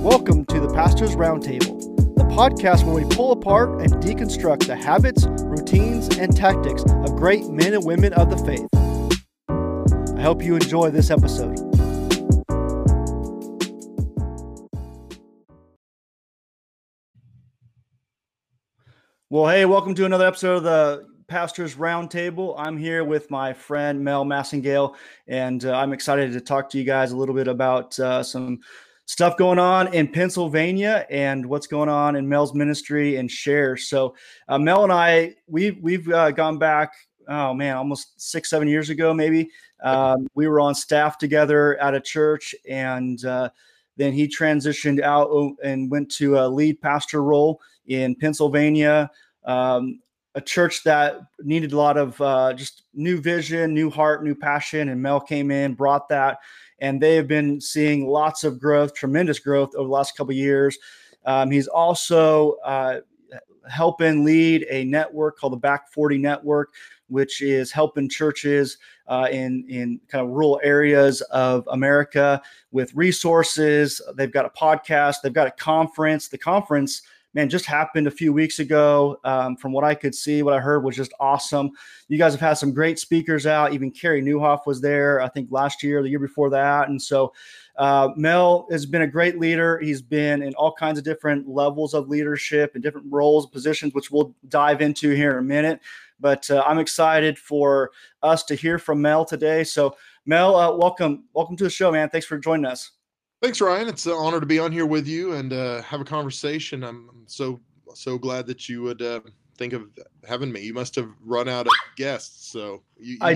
Welcome to the Pastor's Roundtable, the podcast where we pull apart and deconstruct the habits, routines, and tactics of great men and women of the faith. I hope you enjoy this episode. Well, hey, welcome to another episode of the Pastors Roundtable. I'm here with my friend Mel Massingale, and uh, I'm excited to talk to you guys a little bit about uh, some stuff going on in Pennsylvania and what's going on in Mel's ministry and share. So, uh, Mel and I, we've we've uh, gone back. Oh man, almost six, seven years ago, maybe. Um, we were on staff together at a church, and uh, then he transitioned out oh, and went to a lead pastor role in Pennsylvania. Um, a church that needed a lot of uh, just new vision, new heart, new passion. And Mel came in, brought that, and they have been seeing lots of growth, tremendous growth over the last couple years. Um, he's also uh, helping lead a network called the Back 40 Network, which is helping churches uh, in in kind of rural areas of America with resources. They've got a podcast. They've got a conference. The conference man, just happened a few weeks ago. Um, from what I could see, what I heard was just awesome. You guys have had some great speakers out. Even Carey Nieuwhof was there, I think last year, the year before that. And so uh, Mel has been a great leader. He's been in all kinds of different levels of leadership and different roles, positions, which we'll dive into here in a minute. But uh, I'm excited for us to hear from Mel today. So, Mel, uh, welcome, welcome to the show, man. Thanks for joining us. Thanks, Ryan. It's an honor to be on here with you and uh, have a conversation. I'm, I'm, so so glad that you would uh, think of having me. You must have run out of guests, so you, you I,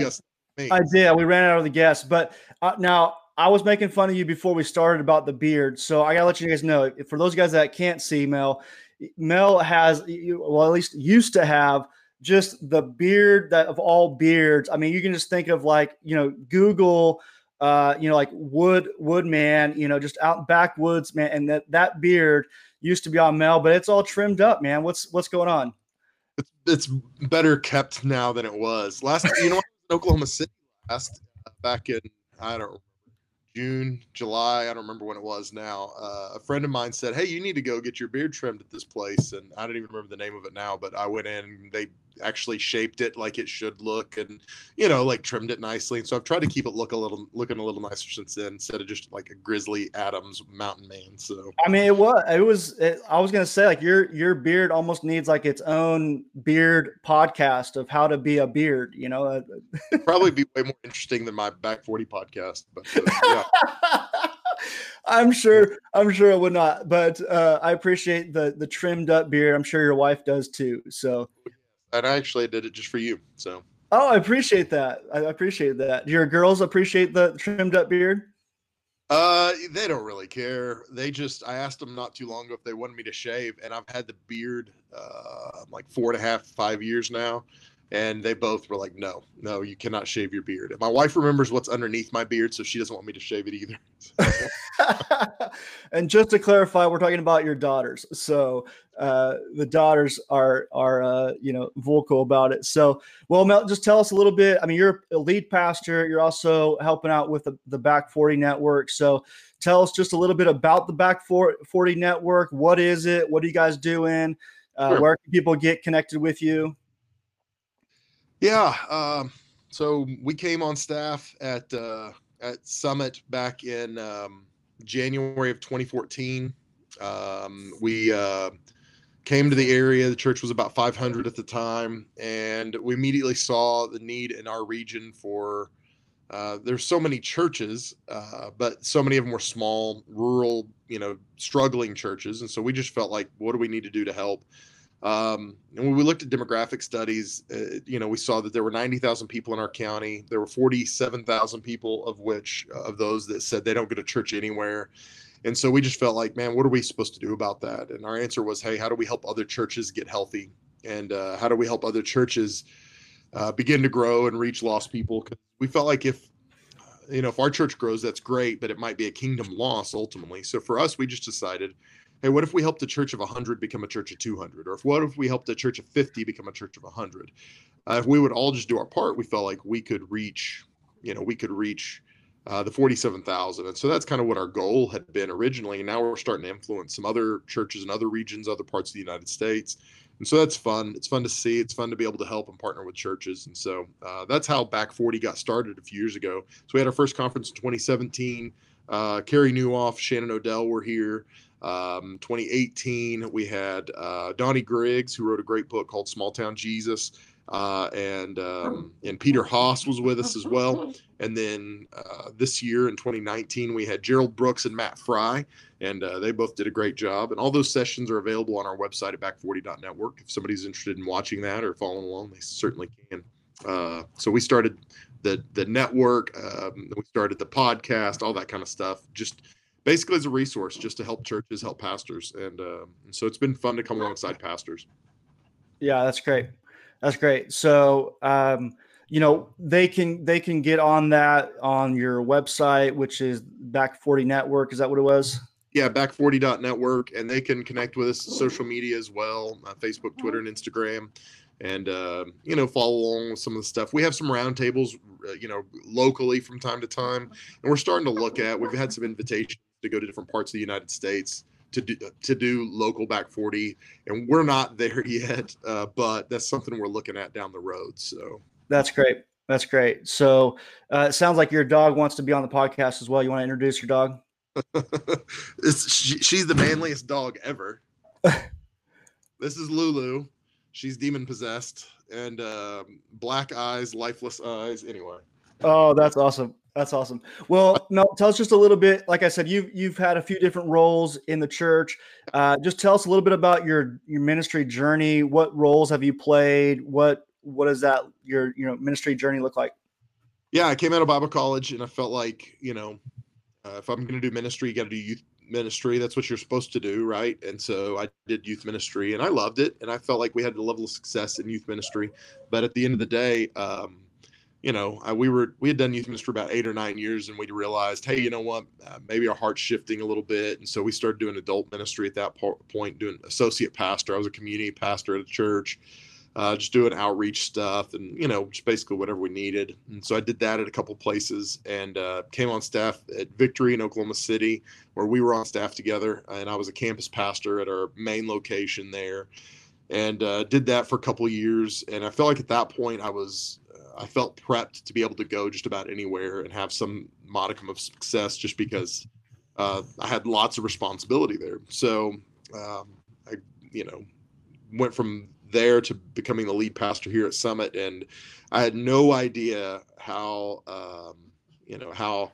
me. I did. We ran out of the guests, but uh, now I was making fun of you before we started about the beard. So I gotta let you guys know. For those guys that can't see Mel, Mel has well at least used to have just the beard that of all beards. I mean, you can just think of like you know Google uh, you know, like wood wood man, you know, just out backwoods man, and that that beard used to be on Mel, but it's all trimmed up, man. What's what's going on? It's, it's better kept now than it was last. You know, Oklahoma City last uh, back in I don't June, July, I don't remember when it was now. Uh, a friend of mine said, "Hey, you need to go get your beard trimmed at this place," and I don't even remember the name of it now. But I went in, and they actually shaped it like it should look, and you know, like trimmed it nicely. And so I've tried to keep it look a little, looking a little nicer since then, instead of just like a grizzly Adams mountain man. So I mean, it was, it was. It, I was gonna say like your your beard almost needs like its own beard podcast of how to be a beard. You know, probably be way more interesting than my back forty podcast, but uh, yeah. I'm sure. I'm sure it would not, but uh, I appreciate the the trimmed up beard. I'm sure your wife does too. So, and I actually did it just for you. So. Oh, I appreciate that. I appreciate that. Do your girls appreciate the trimmed up beard? Uh, they don't really care. They just I asked them not too long ago if they wanted me to shave, and I've had the beard uh like four and a half, five years now and they both were like, "No, no, you cannot shave your beard." And my wife remembers what's underneath my beard, so she doesn't want me to shave it either. and just to clarify, we're talking about your daughters. So uh, the daughters are are uh, you know vocal about it. So, well, Mel, just tell us a little bit. I mean, you're a lead pastor. You're also helping out with the, the Back Forty Network. So, tell us just a little bit about the Back Forty Network. What is it? What are you guys doing? Uh, sure. Where can people get connected with you? Yeah. Um, so we came on staff at uh, at Summit back in um, January of 2014. Um, we uh, came to the area. The church was about 500 at the time, and we immediately saw the need in our region for. Uh, there's so many churches, uh, but so many of them were small, rural, you know, struggling churches, and so we just felt like, what do we need to do to help? Um, and when we looked at demographic studies, uh, you know, we saw that there were 90,000 people in our county. There were 47,000 people of which uh, of those that said they don't go to church anywhere. And so we just felt like, man, what are we supposed to do about that? And our answer was, hey, how do we help other churches get healthy? And uh, how do we help other churches uh, begin to grow and reach lost people? We felt like if you know if our church grows, that's great, but it might be a kingdom loss ultimately. So for us, we just decided hey, what if we helped a church of 100 become a church of 200? Or if what if we helped a church of 50 become a church of 100? Uh, if we would all just do our part, we felt like we could reach, you know, we could reach uh, the 47,000. And so that's kind of what our goal had been originally. And now we're starting to influence some other churches in other regions, other parts of the United States. And so that's fun. It's fun to see. It's fun to be able to help and partner with churches. And so uh, that's how Back 40 got started a few years ago. So we had our first conference in 2017. Uh, Carey Nieuwhof, Shannon O'Dell were here. Um, 2018, we had uh, Donnie Griggs, who wrote a great book called Small Town Jesus uh, and um, and Peter Haas was with us as well. And then uh, this year in 2019, we had Gerald Brooks and Matt Fry, and uh, they both did a great job. And all those sessions are available on our website at back40.network. If somebody's interested in watching that or following along, they certainly can. Uh, so we started the the network, um, we started the podcast, all that kind of stuff. Just basically as a resource, just to help churches, help pastors, and, uh, and so it's been fun to come alongside pastors. Yeah, that's great. That's great. So, um, you know, they can they can get on that on your website, which is Back 40 Network. Is that what it was? Yeah, back40.network, and they can connect with us social media as well, uh, Facebook, Twitter, and Instagram, and uh, you know follow along with some of the stuff. We have some roundtables, uh, you know, locally from time to time, and we're starting to look at. We've had some invitations to go to different parts of the United States to do to do local back 40 and we're not there yet uh, but that's something we're looking at down the road so. That's great. That's great. So uh, it sounds like your dog wants to be on the podcast as well. You want to introduce your dog? She, she's the manliest dog ever. This is lulu. She's demon possessed and uh, black eyes lifeless eyes anyway. Oh that's awesome that's awesome. Well, no, tell us just a little bit. Like I said, you've you've had a few different roles in the church. Uh, just tell us a little bit about your your ministry journey. What roles have you played? What what does that your you know ministry journey look like? Yeah, I came out of Bible college, and I felt like you know, uh, if I'm going to do ministry, you got to do youth ministry. That's what you're supposed to do, right? And so I did youth ministry, and I loved it, and I felt like we had a level of success in youth ministry. But at the end of the day, um, you know, I, we were we had done youth ministry for about eight or nine years, and we realized, hey, you know what, uh, maybe our heart's shifting a little bit, and so we started doing adult ministry at that point, doing associate pastor. I was a community pastor at a church, uh, just doing outreach stuff, and you know, just basically whatever we needed. And so I did that at a couple places, and uh, came on staff at Victory in Oklahoma City, where we were on staff together, and I was a campus pastor at our main location there and uh, did that for a couple years. And I felt like at that point I was I felt prepped to be able to go just about anywhere and have some modicum of success just because uh, I had lots of responsibility there. So um, I, you know, went from there to becoming the lead pastor here at Summit, and I had no idea how, um, you know, how,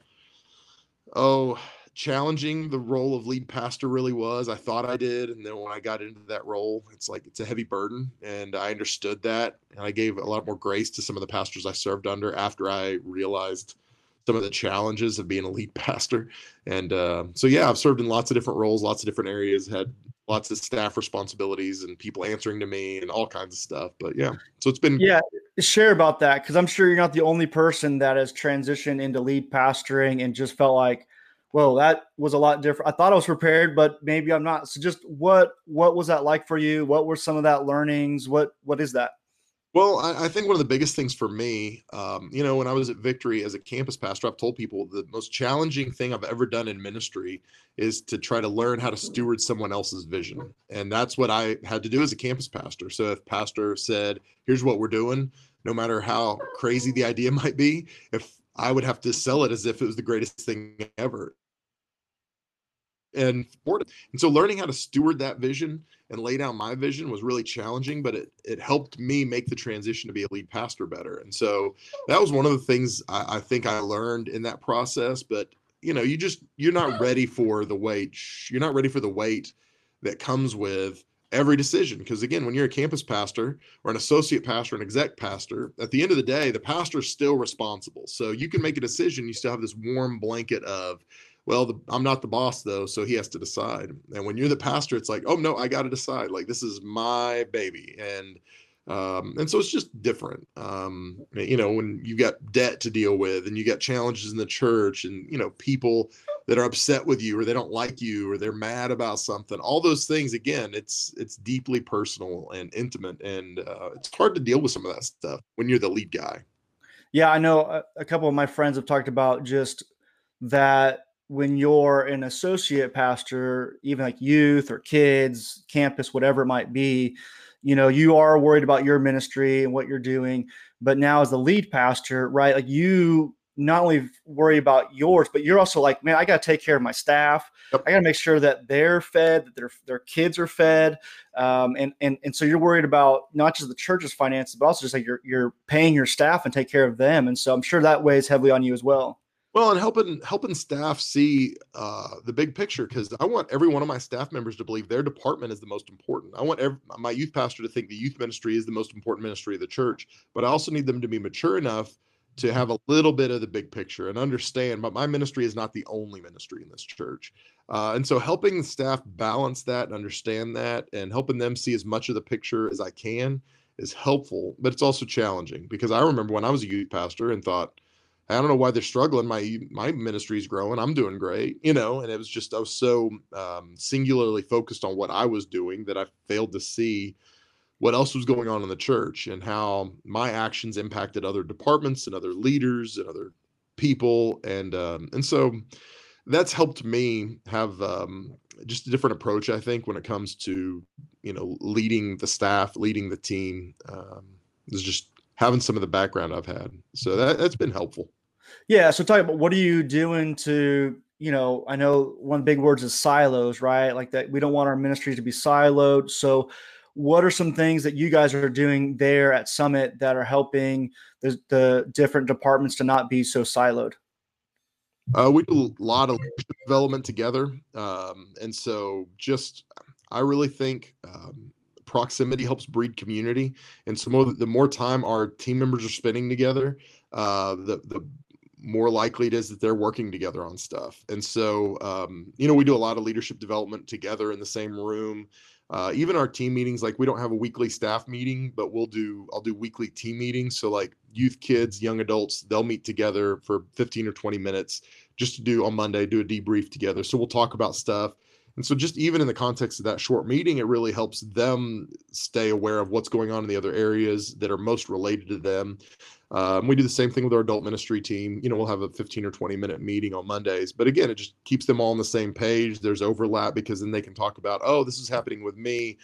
oh, challenging the role of lead pastor really was. I thought I did. And then when I got into that role, it's like it's a heavy burden. And I understood that. And I gave a lot more grace to some of the pastors I served under after I realized some of the challenges of being a lead pastor. And uh, so, yeah, I've served in lots of different roles, lots of different areas, had lots of staff responsibilities and people answering to me and all kinds of stuff. But yeah, so it's been. Yeah, share about that because I'm sure you're not the only person that has transitioned into lead pastoring and just felt like, whoa, that was a lot different. I thought I was prepared, but maybe I'm not. So just what what was that like for you? What were some of that learnings? What what is that? Well, I, I think one of the biggest things for me, um, you know, when I was at Victory as a campus pastor, I've told people the most challenging thing I've ever done in ministry is to try to learn how to steward someone else's vision. And that's what I had to do as a campus pastor. So if pastor said, here's what we're doing, no matter how crazy the idea might be, if I would have to sell it as if it was the greatest thing ever and. And so learning how to steward that vision and lay down my vision was really challenging, but it, it helped me make the transition to be a lead pastor better. And so that was one of the things I, I think I learned in that process. But you know, you just you're not ready for the weight. You're not ready for the weight that comes with every decision. Because again, when you're a campus pastor or an associate pastor, an exec pastor, at the end of the day, the pastor is still responsible. So you can make a decision, you still have this warm blanket of well, the, I'm not the boss though, so he has to decide. And when you're the pastor, it's like, oh no, I got to decide. Like this is my baby, and um, and so it's just different. Um, you know, when you got debt to deal with, and you got challenges in the church, and you know people that are upset with you, or they don't like you, or they're mad about something. All those things, again, it's it's deeply personal and intimate, and uh, it's hard to deal with some of that stuff when you're the lead guy. Yeah, I know a, a couple of my friends have talked about just that when you're an associate pastor, even like youth or kids, campus, whatever it might be, you know, you are worried about your ministry and what you're doing. But now, as the lead pastor, right, like you not only worry about yours, but you're also like, man, I got to take care of my staff. Yep. I got to make sure that they're fed, that their their kids are fed, um, and and and so you're worried about not just the church's finances, but also just like you're you're paying your staff and take care of them. And so I'm sure that weighs heavily on you as well. Well, and helping helping staff see uh, the big picture because I want every one of my staff members to believe their department is the most important. I want every, my youth pastor to think the youth ministry is the most important ministry of the church, but I also need them to be mature enough to have a little bit of the big picture and understand. But my ministry is not the only ministry in this church, uh, and so helping the staff balance that and understand that, and helping them see as much of the picture as I can is helpful. But it's also challenging because I remember when I was a youth pastor and thought I don't know why they're struggling. My my ministry's growing. I'm doing great, you know. And it was just I was so um, singularly focused on what I was doing that I failed to see what else was going on in the church and how my actions impacted other departments and other leaders and other people. And um, and so that's helped me have um, just a different approach. I think when it comes to you know leading the staff, leading the team. Um, is just having some of the background I've had. So that, that's been helpful. Yeah. So talk about what are you doing to, you know, I know one big words is silos, right? Like that we don't want our ministries to be siloed. So what are some things that you guys are doing there at Summit that are helping the, the different departments to not be so siloed? Uh, we do a lot of development together. Um, and so just, I really think um, proximity helps breed community. And so more, the more time our team members are spending together, uh, the, the more likely it is that they're working together on stuff. And so, um, you know, we do a lot of leadership development together in the same room. Uh, even our team meetings, like we don't have a weekly staff meeting, but we'll do, I'll do weekly team meetings. So, like youth, kids, young adults, they'll meet together for 15 or 20 minutes just to do on Monday, do a debrief together. So, we'll talk about stuff. And so, just even in the context of that short meeting, it really helps them stay aware of what's going on in the other areas that are most related to them. Um, we do the same thing with our adult ministry team. You know, we'll have a 15 or 20 minute meeting on Mondays, but again, it just keeps them all on the same page. There's overlap because then they can talk about, oh, this is happening with me.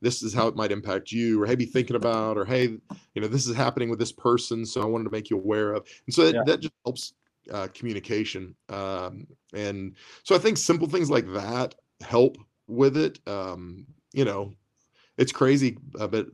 This is how it might impact you, or hey, be thinking about, or hey, you know, this is happening with this person. So I wanted to make you aware of. And so that, yeah. that just helps uh, communication. Um, and so I think simple things like that help with it. Um, you know, it's crazy, but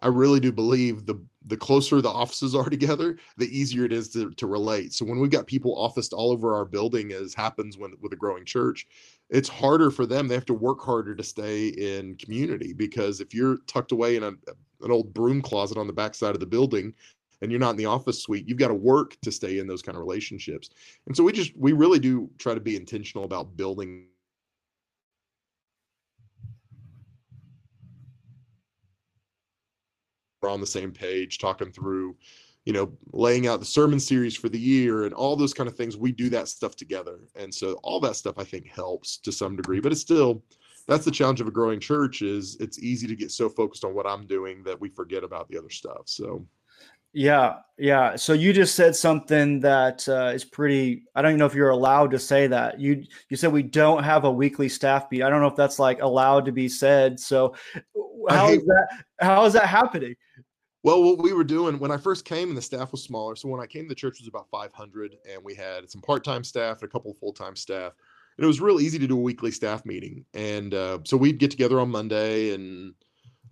I really do believe the the closer the offices are together, the easier it is to, to relate. So when we've got people officed all over our building, as happens when with a growing church, it's harder for them. They have to work harder to stay in community because if you're tucked away in a, an old broom closet on the backside of the building and you're not in the office suite, you've got to work to stay in those kind of relationships. And so we just we really do try to be intentional about building we're on the same page, talking through, you know, laying out the sermon series for the year and all those kind of things. We do that stuff together. And so all that stuff I think helps to some degree, but it's still that's the challenge of a growing church is it's easy to get so focused on what I'm doing that we forget about the other stuff. So yeah, yeah. So you just said something that uh, is pretty. I don't even know if you're allowed to say that. You you said we don't have a weekly staff beat. I don't know if that's like allowed to be said. So how is that? How is that happening? Well, what we were doing when I first came, and the staff was smaller. So when I came, the church was about 500, and we had some part-time staff and a couple full-time staff. And it was real easy to do a weekly staff meeting. And uh, so we'd get together on Monday and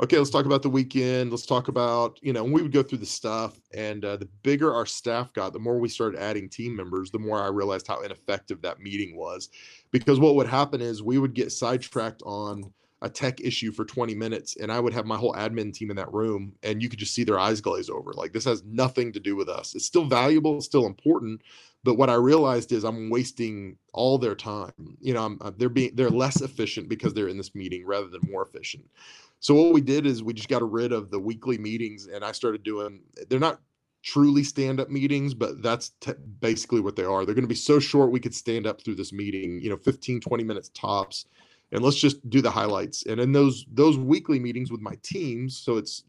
okay, let's talk about the weekend. Let's talk about, you know, we would go through the stuff. And uh, the bigger our staff got, the more we started adding team members, the more I realized how ineffective that meeting was. Because what would happen is we would get sidetracked on a tech issue for 20 minutes and I would have my whole admin team in that room and you could just see their eyes glaze over. Like this has nothing to do with us. It's still valuable, it's still important, but what I realized is I'm wasting all their time. You know, I'm, uh, they're being they're less efficient because they're in this meeting rather than more efficient. So what we did is we just got rid of the weekly meetings and I started doing they're not truly stand up meetings but that's t- basically what they are they're going to be so short we could stand up through this meeting you know 15 20 minutes tops and let's just do the highlights and in those those weekly meetings with my teams so it's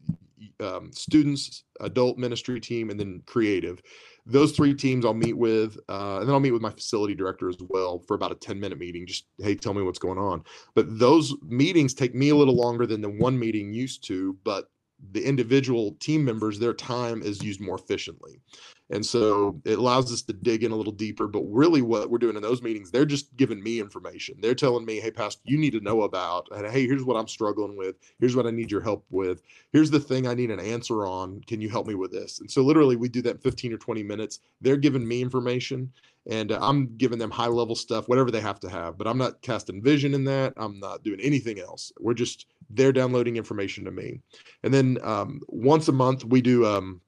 um, students, adult ministry team, and then creative. Those three teams I'll meet with, uh, and then I'll meet with my facility director as well for about a 10 minute meeting. Just, hey, tell me what's going on. But those meetings take me a little longer than the one meeting used to, but the individual team members, their time is used more efficiently. And so it allows us to dig in a little deeper. But really, what we're doing in those meetings, they're just giving me information. They're telling me, hey, Pastor, you need to know about, and hey, here's what I'm struggling with. Here's what I need your help with. Here's the thing I need an answer on. Can you help me with this? And so, literally, we do that in 15 or 20 minutes. They're giving me information, and uh, I'm giving them high level stuff, whatever they have to have. But I'm not casting vision in that. I'm not doing anything else. We're just, they're downloading information to me. And then um, once a month, we do. Um,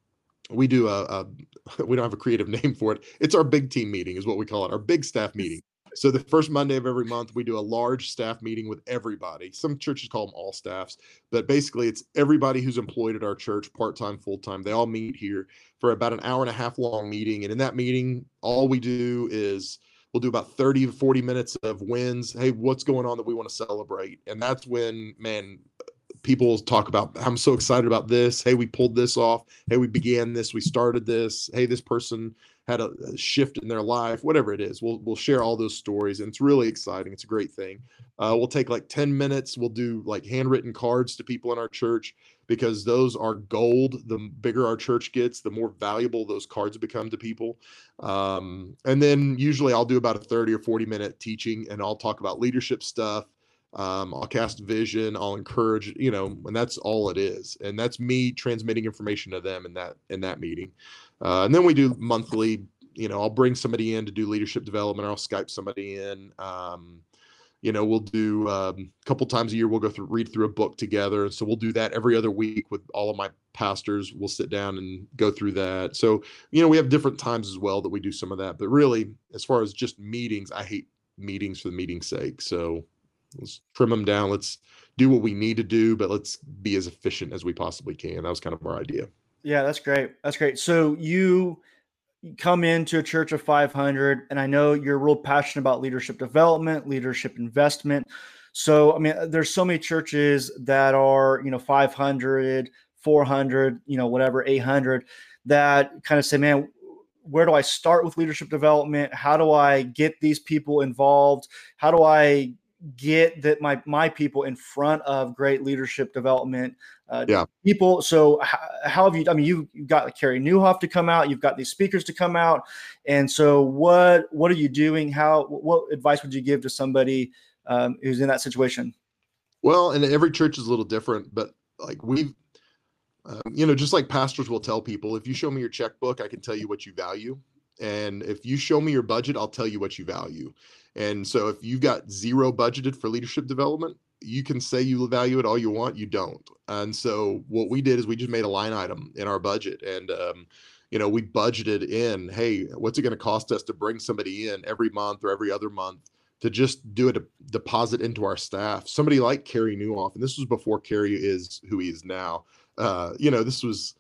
we do a, a, we don't have a creative name for it. It's our big team meeting is what we call it our big staff meeting. So the first monday of every month we do a large staff meeting with everybody. Some churches call them all staffs but basically it's everybody who's employed at our church part-time full-time they all meet here for about an hour and a half long meeting and in that meeting all we do is we'll do about 30 to 40 minutes of wins hey what's going on that we want to celebrate? And that's when man people talk about i'm so excited about this. Hey we pulled this off. Hey we began this. We started this. Hey this person had a, a, shift in their life whatever it is. We'll we'll share all those stories and it's really exciting. It's a great thing. Uh, we'll take like 10 minutes. We'll do like handwritten cards to people in our church because those are gold. The bigger our church gets the more valuable those cards become to people. Um, and then usually i'll do about a 30 or 40 minute teaching and i'll talk about leadership stuff um, I'll cast vision. I'll encourage, you know, and that's all it is. And that's me transmitting information to them in that in that meeting. Uh, and then we do monthly. You know, I'll bring somebody in to do leadership development. Or I'll Skype somebody in. Um, you know, we'll do um, a couple times a year. We'll go through read through a book together. So we'll do that every other week with all of my pastors. We'll sit down and go through that. So you know, we have different times as well that we do some of that. But really, as far as just meetings, I hate meetings for the meeting's sake. So let's trim them down. Let's do what we need to do, but let's be as efficient as we possibly can. That was kind of our idea. Yeah, that's great. That's great. So you come into a church of 500, and I know you're real passionate about leadership development, leadership investment. So, I mean, there's so many churches that are, you know, 500, 400, you know, whatever, 800 that kind of say, man, where do I start with leadership development? How do I get these people involved? How do I get that my my people in front of great leadership development uh, yeah. people. So how, how, have you? I mean, you you've got like Carey Nieuwhof to come out. You've got these speakers to come out. And so what what are you doing? How what advice would you give to somebody um, who's in that situation? Well, and every church is a little different, but like we've um, you know, just like pastors will tell people, if you show me your checkbook, I can tell you what you value. And if you show me your budget, I'll tell you what you value. And so if you've got zero budgeted for leadership development, you can say you value it all you want, you don't. And so what we did is we just made a line item in our budget and um, you know, we budgeted in, hey, what's it going to cost us to bring somebody in every month or every other month to just do a de- deposit into our staff. Somebody like Carey Nieuwhof, and this was before Carey is who he is now. Uh, you know, this was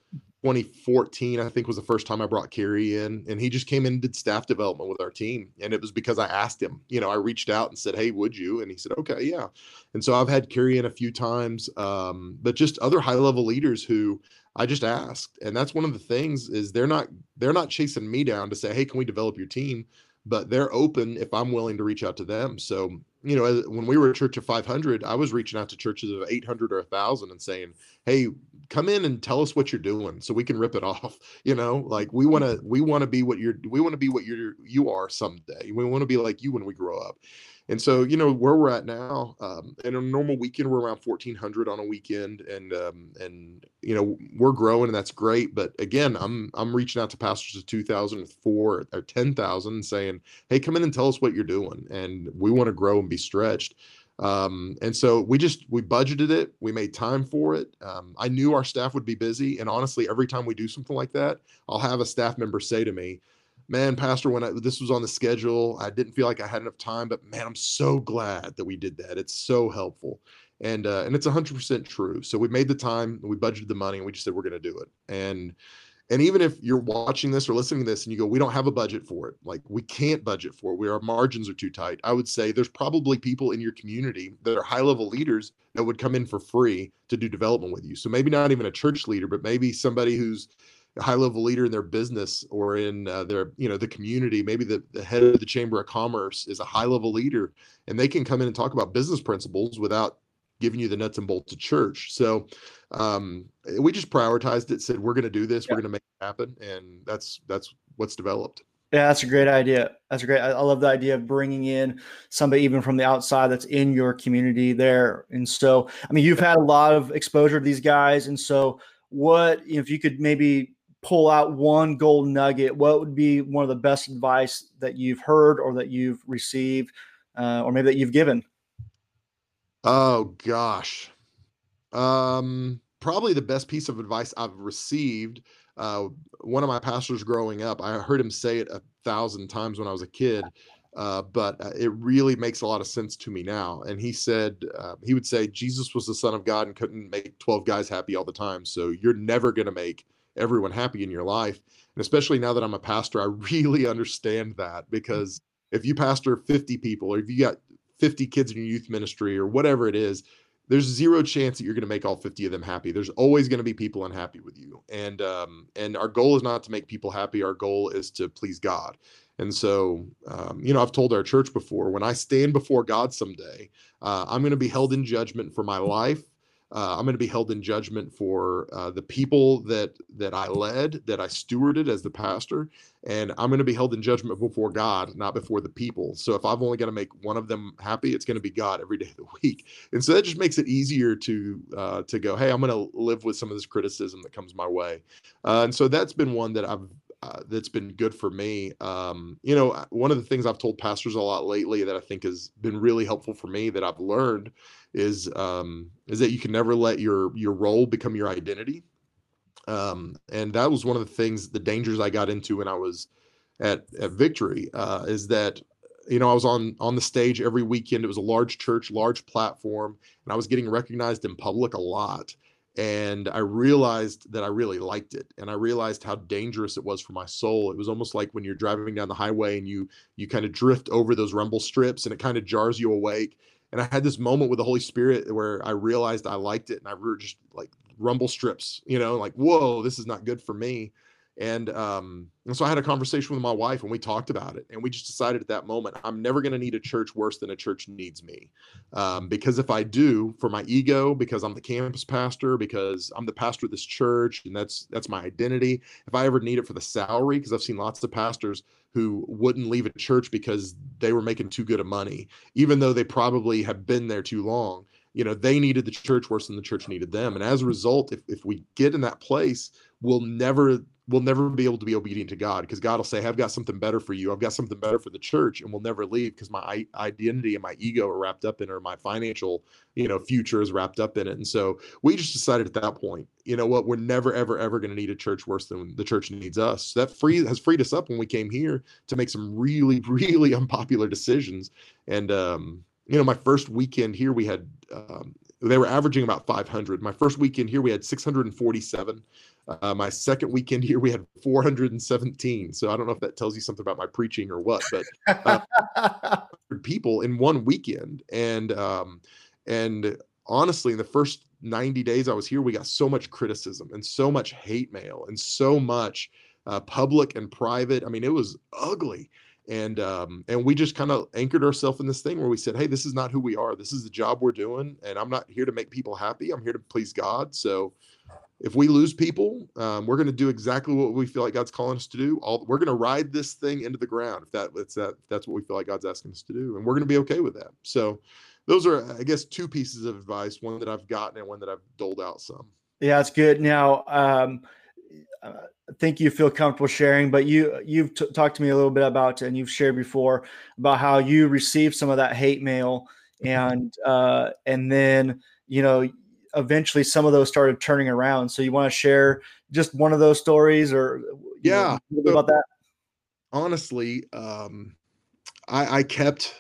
2014, I think was the first time I brought Carey in, and he just came in and did staff development with our team. And it was because I asked him, you know, I reached out and said, Hey, would you? And he said, Okay, yeah. And so I've had Carey in a few times, um, but just other high level leaders who I just asked. And that's one of the things is they're not they're not chasing me down to say, Hey, can we develop your team? But they're open if I'm willing to reach out to them. So you know, when we were a church of 500, I was reaching out to churches of 800 or 1,000 and saying, "Hey, come in and tell us what you're doing, so we can rip it off." You know, like we want to, we want to be what you're, we want to be what you're, you are someday. We want to be like you when we grow up. And so, you know, where we're at now, um, in a normal weekend, we're around 1400 on a weekend and, um, and, you know, we're growing and that's great. But again, I'm, I'm reaching out to pastors of 2004 or 10,000 saying, Hey, come in and tell us what you're doing. And we want to grow and be stretched. Um, and so we just, we budgeted it. We made time for it. Um, I knew our staff would be busy. And honestly, every time we do something like that, I'll have a staff member say to me, man, Pastor, when I, this was on the schedule, I didn't feel like I had enough time, but man, I'm so glad that we did that. It's so helpful. And, uh, and it's 100% true. So we made the time, we budgeted the money, and we just said we're going to do it. And And even if you're watching this or listening to this and you go, we don't have a budget for it, like we can't budget for it, we, our margins are too tight. I would say there's probably people in your community that are high level leaders that would come in for free to do development with you. So maybe not even a church leader, but maybe somebody who's a high level leader in their business or in uh, their you know the community maybe the, the head of the chamber of commerce is a high level leader and they can come in and talk about business principles without giving you the nuts and bolts of church so um, we just prioritized it said we're going to do this yeah. we're going to make it happen and that's that's what's developed yeah, that's a great idea. That's a great. I, love the idea of bringing in somebody even from the outside that's in your community there. And so, I mean, you've had a lot of exposure to these guys, and so what if you could maybe pull out one gold nugget, what would be one of the best advice that you've heard or that you've received, uh, or maybe that you've given? Oh gosh, um, probably the best piece of advice I've received. Uh, one of my pastors growing up, I heard him say it a thousand times when I was a kid, uh, but uh, it really makes a lot of sense to me now. And he said, uh, he would say, Jesus was the Son of God and couldn't make 12 guys happy all the time. So you're never going to make everyone happy in your life. And especially now that I'm a pastor, I really understand that because if you pastor 50 people or if you got 50 kids in your youth ministry or whatever it is, there's zero chance that you're going to make all 50 of them happy. There's always going to be people unhappy with you. And um, and our goal is not to make people happy. Our goal is to please God. And so, um, you know, I've told our church before when I stand before God someday, uh, I'm going to be held in judgment for my life uh, I'm going to be held in judgment for uh, the people that that I led, that I stewarded as the pastor, and I'm going to be held in judgment before God, not before the people. So if I've only got to make one of them happy, it's going to be God every day of the week, and so that just makes it easier to uh, to go, hey, I'm going to live with some of this criticism that comes my way, uh, and so that's been one that I've uh, that's been good for me. Um, you know, one of the things I've told pastors a lot lately that I think has been really helpful for me that I've learned is um, is that you can never let your your role become your identity. Um, and that was one of the things, the dangers I got into when I was at at Victory, uh, is that you know I was on on the stage every weekend. It was a large church, large platform, and I was getting recognized in public a lot and I realized that I really liked it and I realized how dangerous it was for my soul. It was almost like when you're driving down the highway and you you kind of drift over those rumble strips and it kind of jars you awake. And I had this moment with the Holy Spirit where I realized I liked it and I were just like rumble strips, you know, like whoa, this is not good for me. And um, and so I had a conversation with my wife and we talked about it. And we just decided at that moment, I'm never going to need a church worse than a church needs me. Um, because if I do, for my ego, because I'm the campus pastor, because I'm the pastor of this church, and that's that's my identity. If I ever need it for the salary, because I've seen lots of pastors who wouldn't leave a church because they were making too good of money, even though they probably have been there too long. You know they needed the church worse than the church needed them. And as a result if, if we get in that place we'll never we'll never be able to be obedient to God because God will say, I've got something better for you. I've got something better for the church, and we'll never leave because my identity and my ego are wrapped up in it, or my financial, you know, future is wrapped up in it. And so we just decided at that point, you know what, we're never, ever, ever going to need a church worse than the church needs us. So that free has freed us up when we came here to make some really, really unpopular decisions. And um, you know, my first weekend here, we had um, they were averaging about 500. My first weekend here, we had 647. Uh, my second weekend here, we had 417. So I don't know if that tells you something about my preaching or what, but uh, people in one weekend. And um, and honestly, in the first 90 days I was here, we got so much criticism and so much hate mail and so much uh, public and private. I mean, it was ugly and um, and we just kind of anchored ourselves in this thing where we said, "Hey, this is not who we are. This is the job we're doing, and I'm not here to make people happy. I'm here to please God." So, if we lose people, um, we're going to do exactly what we feel like God's calling us to do. All we're going to ride this thing into the ground if that if that if that's what we feel like God's asking us to do, and we're going to be okay with that. So, those are, I guess, two pieces of advice: one that I've gotten and one that I've doled out some. Yeah, that's good. Now, um, I think you feel comfortable sharing, but you you've t- talked to me a little bit about, and you've shared before about how you received some of that hate mail, mm-hmm. and uh, and then you know eventually some of those started turning around. So you want to share just one of those stories or yeah know, about that? Honestly, um, I, I kept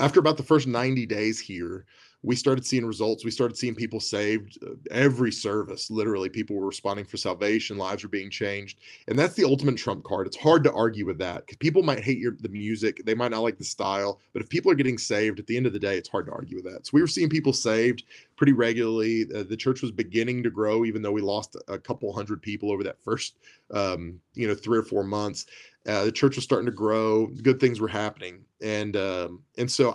after about the first 90 days here, we started seeing results. We started seeing people saved uh, every service. Literally, people were responding for salvation. Lives were being changed, and that's the ultimate trump card. It's hard to argue with that because people might hate your the music, they might not like the style, but if people are getting saved, at the end of the day, it's hard to argue with that. So we were seeing people saved pretty regularly. Uh, the church was beginning to grow, even though we lost a couple hundred people over that first, um, you know, three or four months. Uh, the church was starting to grow. Good things were happening, and um, and so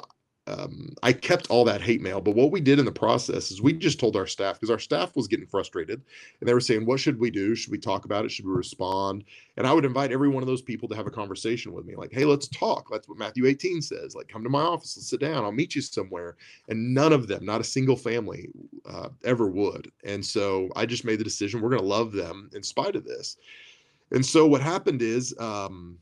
um, I kept all that hate mail. But what we did in the process is we just told our staff because our staff was getting frustrated and they were saying, What should we do? Should we talk about it? Should we respond? And I would invite every one of those people to have a conversation with me like, Hey, let's talk. That's what Matthew 18 says. Like, come to my office, let's sit down, I'll meet you somewhere. And none of them, not a single family, uh, ever would. And so I just made the decision we're going to love them in spite of this. And so what happened is, um,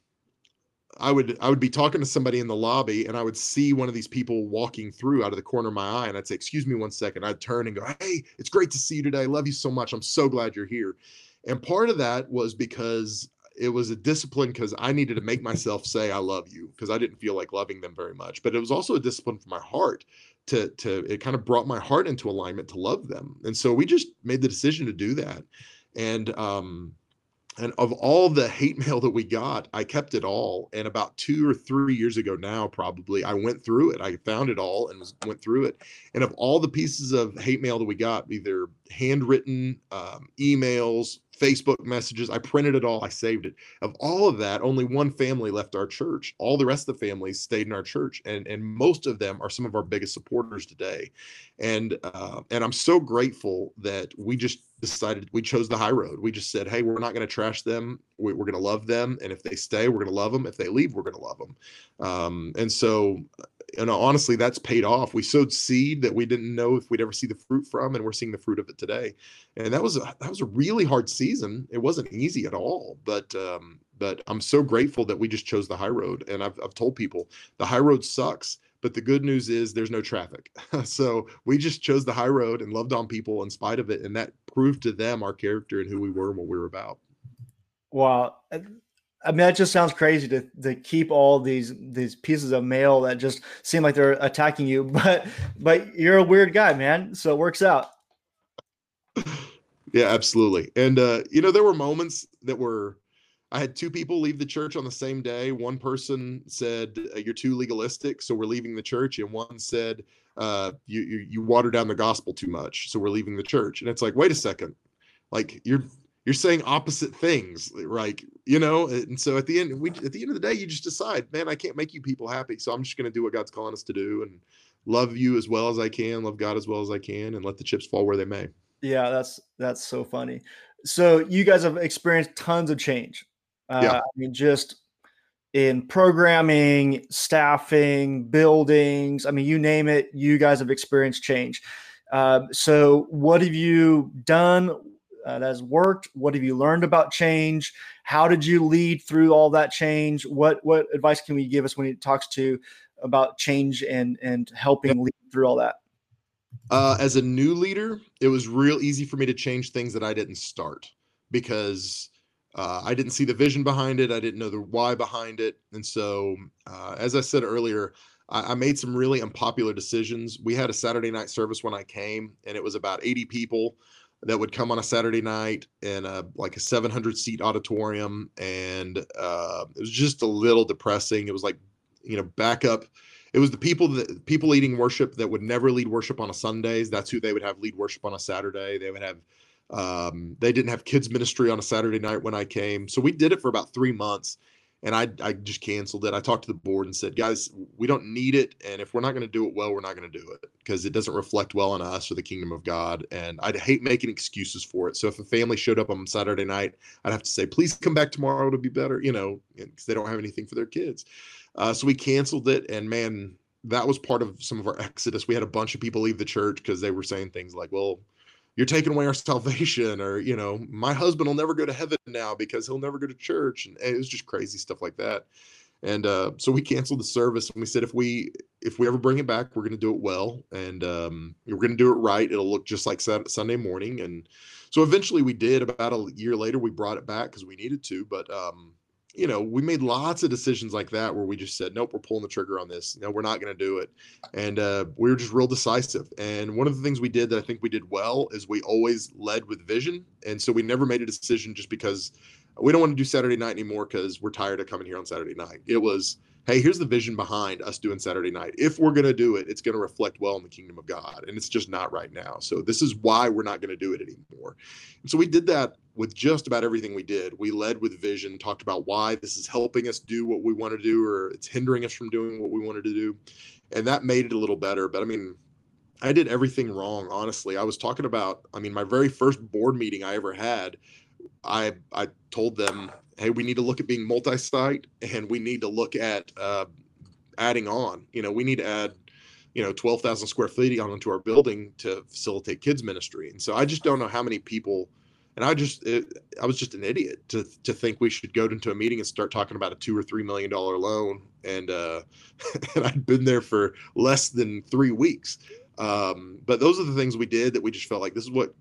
I would I would be talking to somebody in the lobby and I would see one of these people walking through out of the corner of my eye and I'd say, "Excuse me one second. I'd turn and go, "Hey, it's great to see you today. I love you so much. I'm so glad you're here." And part of that was because it was a discipline because I needed to make myself say I love you because I didn't feel like loving them very much. But it was also a discipline for my heart to to it kind of brought my heart into alignment to love them. And so we just made the decision to do that. And um and of all the hate mail that we got i kept it all and about two or three years ago now probably i went through it. I found it all and was, went through it. And of all the pieces of hate mail that we got either handwritten um, emails Facebook messages. I printed it all. I saved it. Of all of that, only one family left our church. All the rest of the families stayed in our church, and and most of them are some of our biggest supporters today. And uh, and I'm so grateful that we just decided we chose the high road. We just said, hey, we're not going to trash them. We, are going to love them, and if they stay, we're going to love them. If they leave, we're going to love them. Um, and so know, honestly, that's paid off. We sowed seed that we didn't know if we'd ever see the fruit from, and we're seeing the fruit of it today. And that was a, that was a really hard season. It wasn't easy at all, but um, but I'm so grateful that we just chose the high road. And I've I've told people the high road sucks, but the good news is there's no traffic. so we just chose the high road and loved on people in spite of it, and that proved to them our character and who we were and what we were about. Wow. I mean, that just sounds crazy to to keep all these these pieces of mail that just seem like they're attacking you, but but you're a weird guy, man. So it works out. Yeah, absolutely. And uh, you know, there were moments that were I had two people leave the church on the same day. One person said, uh, "You're too legalistic, so we're leaving the church," and one said, uh, "You you you water down the gospel too much, so we're leaving the church." And it's like, wait a second, like you're you're saying opposite things like you know and so at the end we at the end of the day you just decide man i can't make you people happy so i'm just going to do what god's calling us to do and love you as well as i can love god as well as i can and let the chips fall where they may. Yeah that's that's so funny. So you guys have experienced tons of change uh, yeah. i mean just in programming staffing buildings i mean you name it you guys have experienced change. Uh, so what have you done that has worked? What have you learned about change? How did you lead through all that change? What what advice can we give us when he talks to about change and and helping lead through all that? Uh, as a new leader, it was real easy for me to change things that I didn't start because uh, I didn't see the vision behind it. I didn't know the why behind it. And so, uh, as I said earlier, I, I, made some really unpopular decisions. We had a Saturday night service when I came, and it was about 80 people that would come on a Saturday night in a like a 700 seat auditorium, and uh, it was just a little depressing. It was like you know backup. It was the people that people leading worship that would never lead worship on a Sundays. That's who they would have lead worship on a Saturday. They would have um, they didn't have kids ministry on a Saturday night when I came, so we did it for about three months and I I just canceled it. I talked to the board and said, guys, we don't need it, and if we're not going to do it well, we're not going to do it because it doesn't reflect well on us or the kingdom of God. And I'd hate making excuses for it. So if a family showed up on Saturday night, I'd have to say, please come back tomorrow to be better, you know, because they don't have anything for their kids. Uh, so we canceled it, and man, that was part of some of our exodus. We had a bunch of people leave the church because they were saying things like, well you're taking away our salvation or you know my husband will never go to heaven now because he'll never go to church and, it was just crazy stuff like that. And uh, so we canceled the service and we said if we if we ever bring it back we're going to do it well and um, we're going to do it right. It'll look just like sunday morning and so eventually we did. About a year later we brought it back because we needed to but um, you know, we made lots of decisions like that where we just said, nope, we're pulling the trigger on this. No, we're not going to do it. And uh, we were just real decisive. And one of the things we did that I think we did well is we always led with vision. And so we never made a decision just because we don't want to do Saturday night anymore because we're tired of coming here on Saturday night. It was, hey, here's the vision behind us doing Saturday night. If we're going to do it, it's going to reflect well in the kingdom of God. And it's just not right now. So this is why we're not going to do it anymore. And so we did that with just about everything we did. We led with vision, talked about why this is helping us do what we want to do or it's hindering us from doing what we wanted to do. And that made it a little better. But I mean, I did everything wrong, honestly. I was talking about, I mean, my very first board meeting I ever had, I I told them hey, we need to look at being multi-site and we need to look at uh, adding on. You know, we need to add, you know, 12,000 square feet onto our building to facilitate kids ministry. And so I just don't know how many people, and I just, it, I was just an idiot to, to think we should go into a meeting and start talking about a two or $3 million loan. And, uh, and I'd been there for less than three weeks. Um, but those are the things we did that we just felt like this is what,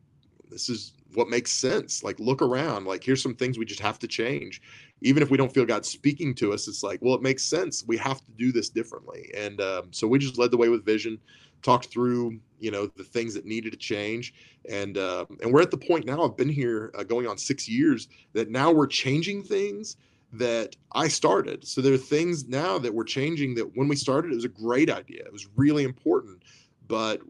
this is what makes sense. Like look around. Like here's some things we just have to change. Even if we don't feel God speaking to us, it's like, well, it makes sense. We have to do this differently. And um, so we just led the way with vision, talked through, you know, the things that needed to change. And uh, and we're at the point now. I've been here uh, going on six years. That now we're changing things that I started. So there are things now that we're changing that when we started, it was a great idea. It was really important, but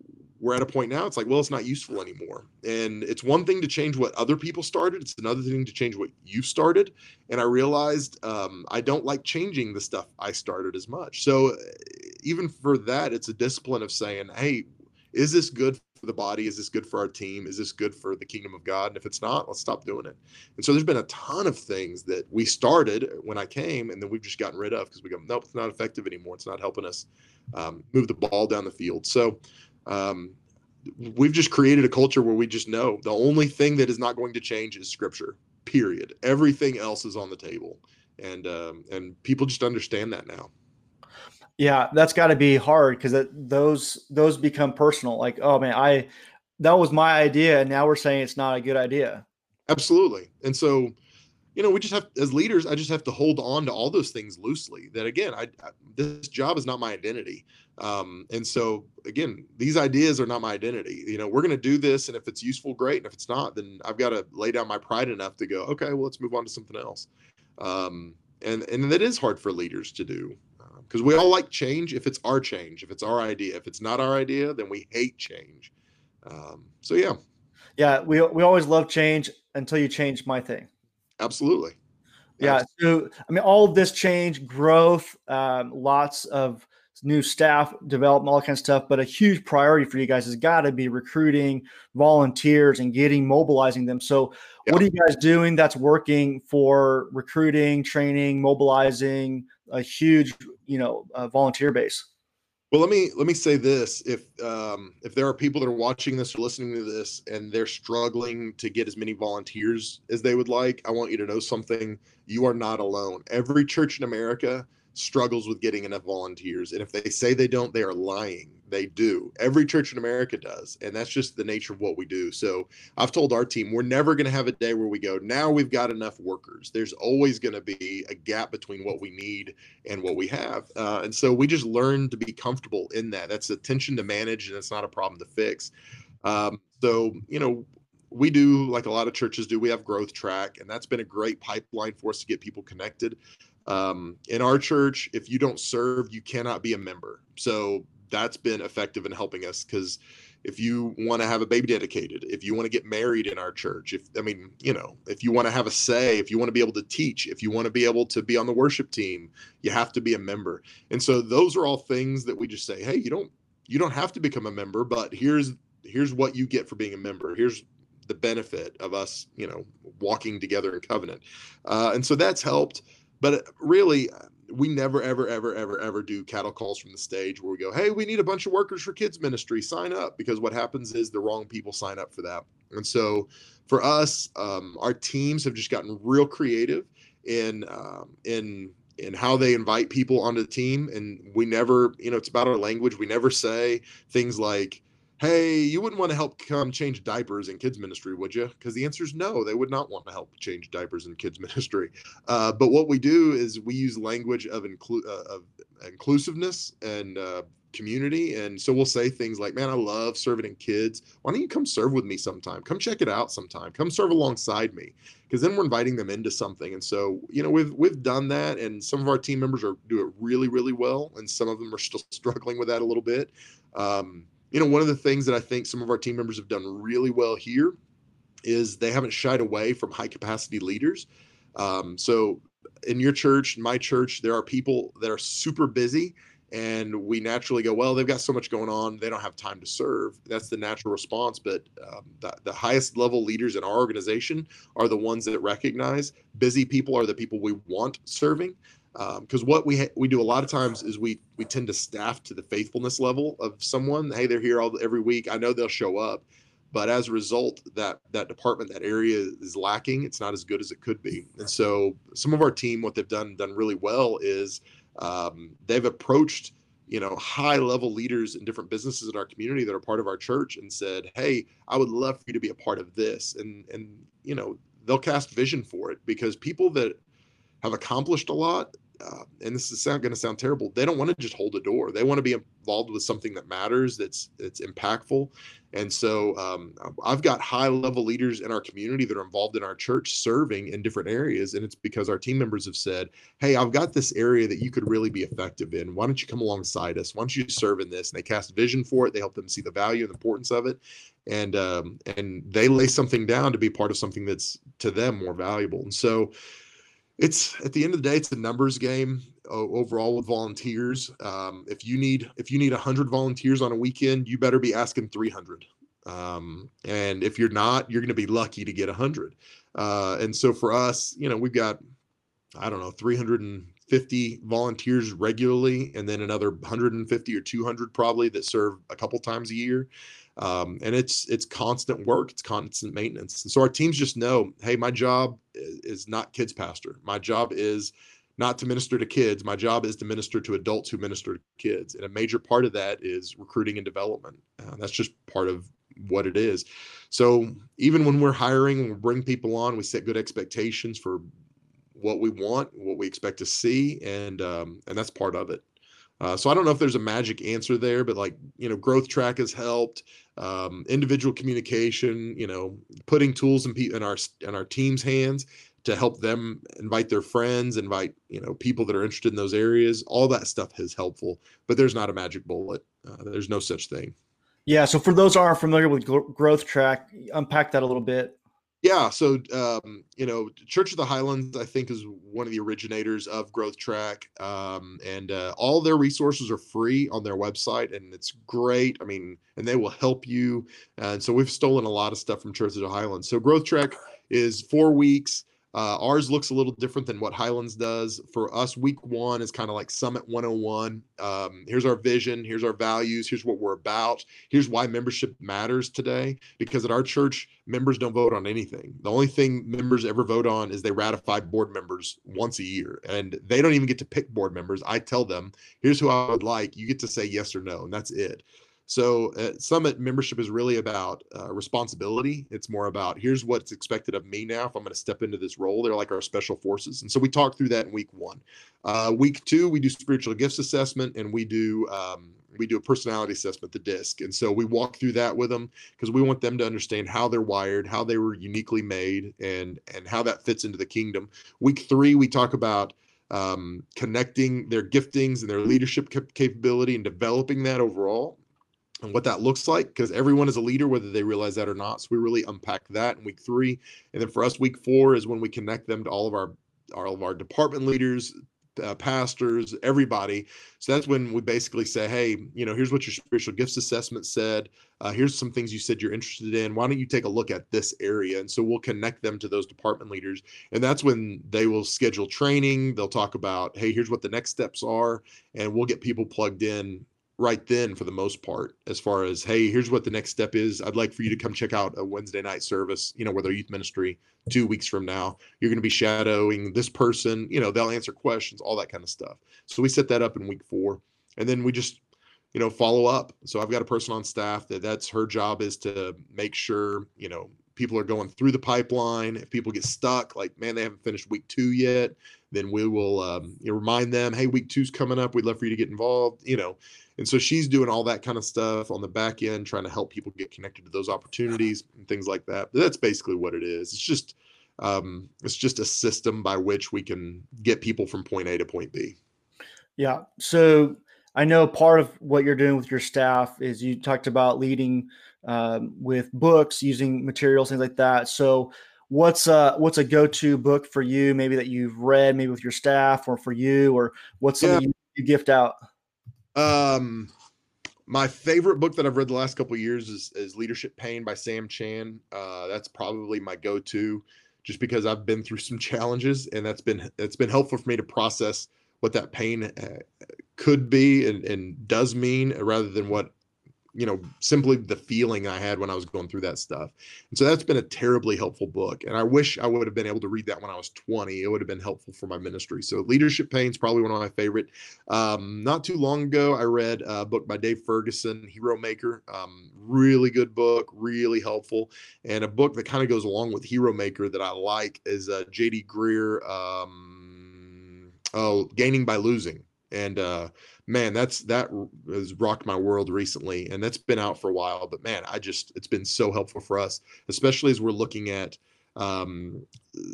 we're at a point now it's like well it's not useful anymore. And it's one thing to change what other people started it's another thing to change what you started. And i realized um, i don't like changing the stuff i started as much. So uh, even for that it's a discipline of saying hey is this good for the body? Is this good for our team? Is this good for the kingdom of god? And if it's not let's stop doing it. And so there's been a ton of things that we started when i came and then we've just gotten rid of because we go nope it's not effective anymore. It's not helping us um, move the ball down the field. So um, we've just created a culture where we just know the only thing that is not going to change is scripture period. Everything else is on the table. And um, and people just understand that now. Yeah that's got to be hard because those those become personal. Like oh man i that was my idea and now we're saying it's not a good idea. Absolutely. And so you know we just have as leaders i just have to hold on to all those things loosely that again i, I this job is not my identity um, and so again, these ideas are not my identity. You know, we're going to do this, and if it's useful, great. And if it's not, then I've got to lay down my pride enough to go, okay, well, let's move on to something else. Um, and and that is hard for leaders to do because uh, we all like change if it's our change, if it's our idea. If it's not our idea, then we hate change. Um, so yeah, yeah, we we always love change until you change my thing. Absolutely. Yeah. So I mean, all of this change, growth, um, lots of new staff development, all that kind of stuff. But a huge priority for you guys has got to be recruiting volunteers and getting mobilizing them. So, yeah. what are you guys doing that's working for recruiting, training, mobilizing a huge, you know, uh, volunteer base? Well, let me let me say this: if um, if there are people that are watching this or listening to this, and they're struggling to get as many volunteers as they would like, I want you to know something. You are not alone. Every church in America struggles with getting enough volunteers. And if they say they don't, they are lying. They do. Every church in America does. And that's just the nature of what we do. So I've told our team, we're never going to have a day where we go, now we've got enough workers. There's always going to be a gap between what we need and what we have. Uh, and so we just learn to be comfortable in that. That's a tension to manage and it's not a problem to fix. Um, so, you know, we do like a lot of churches do we have growth track and that's been a great pipeline for us to get people connected um, in our church, if you don't serve, you cannot be a member. So that's been effective in helping us because if you want to have a baby dedicated, if you want to get married in our church, if I mean, you know, if you want to have a say, if you want to be able to teach, if you want to be able to be on the worship team, you have to be a member. And so those are all things that we just say, hey, you don't you don't have to become a member, but here's here's what you get for being a member. Here's the benefit of us, you know, walking together in covenant. Uh, and so that's helped. But uh, really, uh, we never, ever, ever, ever, ever do cattle calls from the stage where we go, hey, we need a bunch of workers for kids ministry, sign up. Because what happens is the wrong people sign up for that. And so for us, um, our teams have just gotten real creative in um, in in how they invite people onto the team. And we never, you know, it's about our language. We never say things like, hey, you wouldn't want to help come change diapers in kids ministry, would you? Because the answer is no, they would not want to help change diapers in kids ministry. Uh, but what we do is we use language of, inclu- uh, of inclusiveness and uh, community. And so we'll say things like, man, I love serving in kids. Why don't you come serve with me sometime? Come check it out sometime. Come serve alongside me. Because then we're inviting them into something. And so, you know, we've we've done that and some of our team members are do it really, really well. And some of them are still struggling with that a little bit. Um, you know, one of the things that I think some of our team members have done really well here is they haven't shied away from high capacity leaders. Um, so in your church, my church, there are people that are super busy and we naturally go, well, they've got so much going on, they don't have time to serve. That's the natural response. But um, the, the highest level leaders in our organization are the ones that recognize busy people are the people we want serving because um, what we ha- we do a lot of times is we we tend to staff to the faithfulness level of someone. Hey, they're here all every week. I know they'll show up, but as a result, that that department, that area is lacking. It's not as good as it could be. And so, some of our team, what they've done done really well is um, they've approached you know high level leaders in different businesses in our community that are part of our church and said, hey, I would love for you to be a part of this, and and you know they'll cast vision for it because people that have accomplished a lot uh, and this is going to sound terrible they don't want to just hold a door they want to be involved with something that matters that's that's impactful. And so um, i've got high level leaders in our community that are involved in our church serving in different areas and it's because our team members have said hey i've got this area that you could really be effective in. Why don't you come alongside us? Why don't you serve in this? And they cast vision for it they help them see the value and the importance of it and um, and they lay something down to be part of something that's to them more valuable. And so it's at the end of the day it's a numbers game overall with volunteers. Um, if you need if you need 100 volunteers on a weekend you better be asking 300 um, and if you're not you're going to be lucky to get 100 uh, and so for us you know we've got i don't know 350 volunteers regularly and then another 150 or 200 probably that serve a couple times a year um, and it's it's constant work it's constant maintenance. And so our teams just know hey my job is not kids pastor. My job is not to minister to kids. My job is to minister to adults who minister to kids. And a major part of that is recruiting and development. Uh, that's just part of what it is. So even when we're hiring and we bring people on we set good expectations for what we want what we expect to see and um, and that's part of it uh, so I don't know if there's a magic answer there, but like you know, growth track has helped. Um, individual communication, you know, putting tools in, pe- in our in our team's hands to help them invite their friends, invite you know people that are interested in those areas. All that stuff is helpful, but there's not a magic bullet. Uh, there's no such thing. Yeah. So for those are familiar with growth track, unpack that a little bit. Yeah, so um, you know, Church of the Highlands, I think, is one of the originators of Growth Track, um, and uh, all their resources are free on their website, and it's great. I mean, and they will help you. And so we've stolen a lot of stuff from Church of the Highlands. So Growth Track is four weeks. Uh, ours looks a little different than what Highlands does. For us, week one is kind of like Summit 101. Um, here's our vision. Here's our values. Here's what we're about. Here's why membership matters today. Because at our church, members don't vote on anything. The only thing members ever vote on is they ratify board members once a year. And they don't even get to pick board members. I tell them, here's who I would like. You get to say yes or no, and that's it. So uh, Summit membership is really about uh, responsibility. It's more about here's what's expected of me now if I'm going to step into this role. They're like our special forces, and so we talk through that in week one. Uh, week two, we do spiritual gifts assessment, and we do um, we do a personality assessment, the DISC, and so we walk through that with them because we want them to understand how they're wired, how they were uniquely made, and and how that fits into the kingdom. Week three, we talk about um, connecting their giftings and their leadership cap- capability and developing that overall and what that looks like because everyone is a leader whether they realize that or not so we really unpack that in week three and then for us week four is when we connect them to all of our all of our department leaders uh, pastors everybody so that's when we basically say hey you know here's what your spiritual gifts assessment said uh, here's some things you said you're interested in why don't you take a look at this area? And so we'll connect them to those department leaders and that's when they will schedule training they'll talk about hey here's what the next steps are and we'll get people plugged in right then for the most part as far as hey here's what the next step is. I'd like for you to come check out a wednesday night service you know with our youth ministry two weeks from now. You're going to be shadowing this person you know they'll answer questions all that kind of stuff. So we set that up in week four and then we just you know, follow up. So I've got a person on staff that that's her job is to make sure, you know, people are going through the pipeline. If people get stuck, like, man, they haven't finished week two yet, then we will um, you know, remind them, hey, week two's coming up. We'd love for you to get involved, you know. And so she's doing all that kind of stuff on the back end, trying to help people get connected to those opportunities and things like that. But that's basically what it is. It's just um, it's just a system by which we can get people from point A to point B. Yeah. So I know part of what you're doing with your staff is you talked about leading um, with books, using materials, things like that. So what's a what's a go-to book for you maybe that you've read maybe with your staff or for you or what's something yeah. you, you, gift out um my favorite book that i've read the last couple years is, is leadership pain by Sam Chand uh, that's probably my go-to just because i've been through some challenges and that's been it's been helpful for me to process what that pain uh, could be and, and does mean rather than what you know, simply the feeling I had when I was going through that stuff. And so that's been a terribly helpful book. And I wish I would have been able to read that when I was 20. It would have been helpful for my ministry. So Leadership Pain is probably one of my favorite. Um, not too long ago, I read a book by Dave Ferguson, Hero Maker. Um, really good book, really helpful. And a book that kind of goes along with Hero Maker that I like is uh, J.D. Greear um, oh, Gaining by Losing. And uh, man, that's that has rocked my world recently, and that's been out for a while. But man, I just it's been so helpful for us, especially as we're looking at um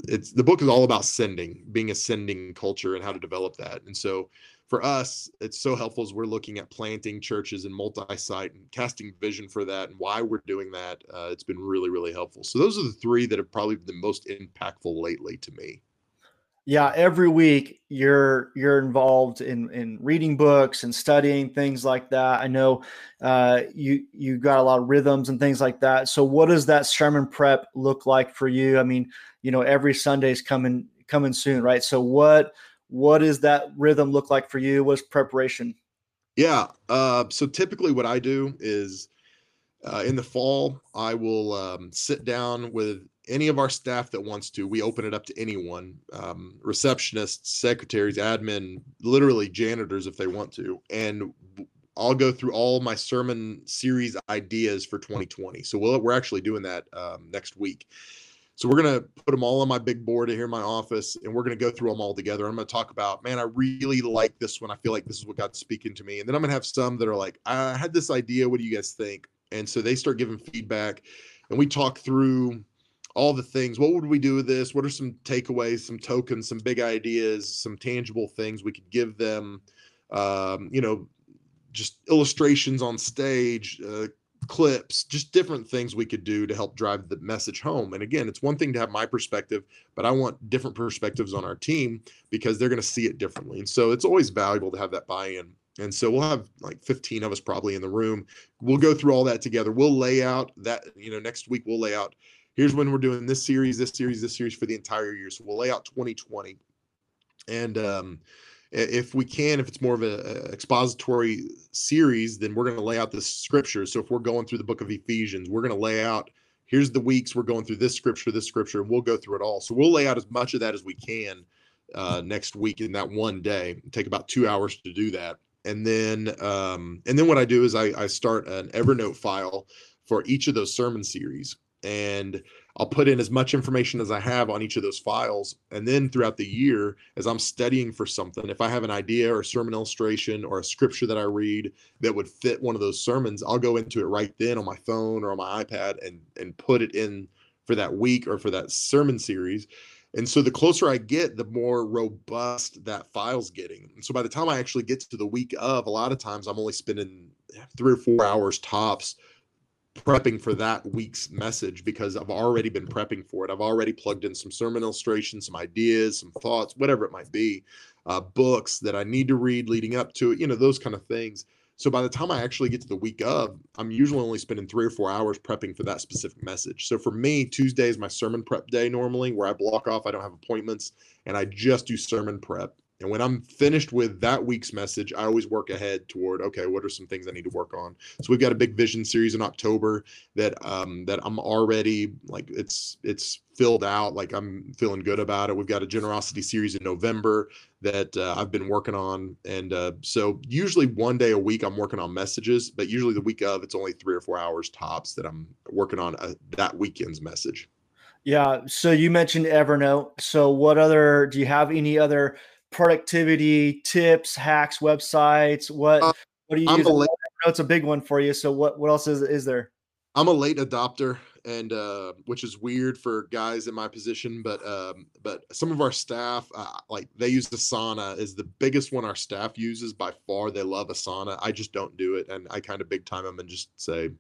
it's the book is all about sending being a sending culture and how to develop that and so for us it's so helpful as we're looking at planting churches and multi-site and casting vision for that and why we're doing that uh, it's been really really helpful so those are the three that have probably been the most impactful lately to me yeah, every week you're you're involved in in reading books and studying things like that. I know uh, you you got a lot of rhythms and things like that. So, what does that sermon prep look like for you? I mean, you know, every Sunday's coming coming soon, right? So, what what does that rhythm look like for you? What's preparation? Yeah. Uh, so typically, what I do is uh, in the fall, I will um, sit down with any of our staff that wants to, we open it up to anyone um, receptionists, secretaries, admin, literally janitors if they want to. And I'll go through all my sermon series ideas for 2020. So we we are actually doing that um, next week. So we're going to put them all on my big board here in my office and we're going to go through them all together. I'm going to talk about, man, I really like this one. I feel like this is what God's speaking to me. And then I'm going to have some that are like, I had this idea. What do you guys think? And so they start giving feedback and we talk through all the things. What would we do with this? What are some takeaways, some tokens, some big ideas, some tangible things we could give them? Um, you know, just illustrations on stage, uh, clips, just different things we could do to help drive the message home. And again, it's one thing to have my perspective, but I want different perspectives on our team because they're going to see it differently. And so it's always valuable to have that buy in. And so we'll have like 15 of us probably in the room. We'll go through all that together. We'll lay out that, you know, next week we'll lay out here's when we're doing this series, this series, this series for the entire year. So we'll lay out 2020. And um, if we can, if it's more of a, a expository series, then we're going to lay out the scriptures. So if we're going through the book of Ephesians, we're going to lay out here's the weeks we're going through this scripture, this scripture, and we'll go through it all. So we'll lay out as much of that as we can uh, next week in that one day. take about two hours to do that. And then, um, and then what I do is I, I start an Evernote file for each of those sermon series and I'll put in as much information as I have on each of those files. And then throughout the year, as I'm studying for something, if I have an idea or a sermon illustration or a scripture that I read that would fit one of those sermons, I'll go into it right then on my phone or on my iPad and and put it in for that week or for that sermon series. And so the closer I get, the more robust that file's getting. And so by the time I actually get to the week of, a lot of times I'm only spending three or four hours tops prepping for that week's message because I've already been prepping for it. I've already plugged in some sermon illustrations, some ideas, some thoughts, whatever it might be, uh, books that I need to read leading up to it, you know, those kind of things. So by the time I actually get to the week of, I'm usually only spending three or four hours prepping for that specific message. So for me, Tuesday is my sermon prep day normally, where I block off, I don't have appointments, and I just do sermon prep. And when I'm finished with that week's message, I always work ahead toward okay, what are some things I need to work on? So we've got a big vision series in October that um, that I'm already like it's it's filled out. Like I'm feeling good about it. We've got a generosity series in November that uh, I've been working on, and uh, so usually one day a week I'm working on messages, but usually the week of it's only three or four hours tops that I'm working on a, uh, that weekend's message. Yeah. So you mentioned Evernote. So what other do you have any other productivity tips, hacks, websites? What uh, what do you I'm use? Late, Evernote's a big one for you. So what what else is is there? I'm a late adopter, and uh, which is weird for guys in my position, but um, but some of our staff, uh, like they use Asana, is the biggest one our staff uses by far. They love Asana. I just don't do it, and I kind of big time them and just say,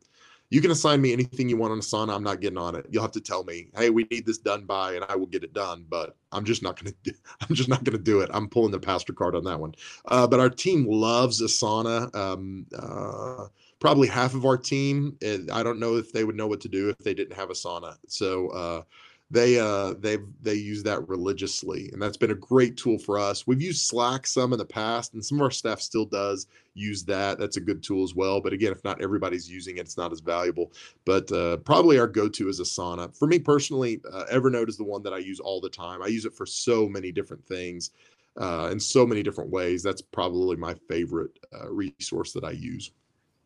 you can assign me anything you want on Asana. I'm not getting on it. You'll have to tell me, hey, we need this done by, and I will get it done. But I'm just not gonna. Do, I'm just not gonna do it. I'm pulling the pastor card on that one. Uh, but our team loves Asana. Um, uh, probably half of our team. I don't know if they would know what to do if they didn't have Asana. So uh, they uh they they use that religiously and that's been a great tool for us. We've used slack some in the past and some of our staff still does use that. That's a good tool as well but again if not everybody's using it it's not as valuable. But uh, probably our go-to is asana. For me personally uh, evernote is the one that i use all the time. I use it for so many different things uh, in so many different ways. That's probably my favorite uh, resource that i use.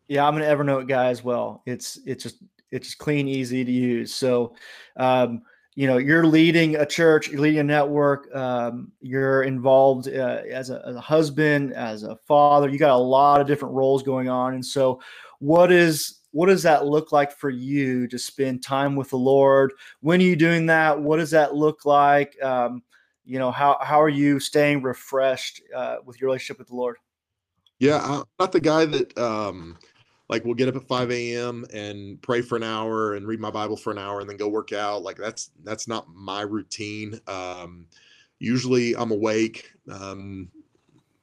Yeah i'm an evernote guy as well. It's it's just it's just clean easy to use. So um, you know you're leading a church you're leading a network um, you're involved uh, as, a, as, a, husband as a father you got a lot of different roles going on. And so what is what does that look like for you to spend time with the lord? When are you doing that? What does that look like? Um, you know how, how are you staying refreshed uh, with your relationship with the lord? Yeah i'm not the guy that um, like we'll get up at 5 a.m and pray for an hour and read my bible for an hour and then go work out like that's that's not my routine um usually i'm awake um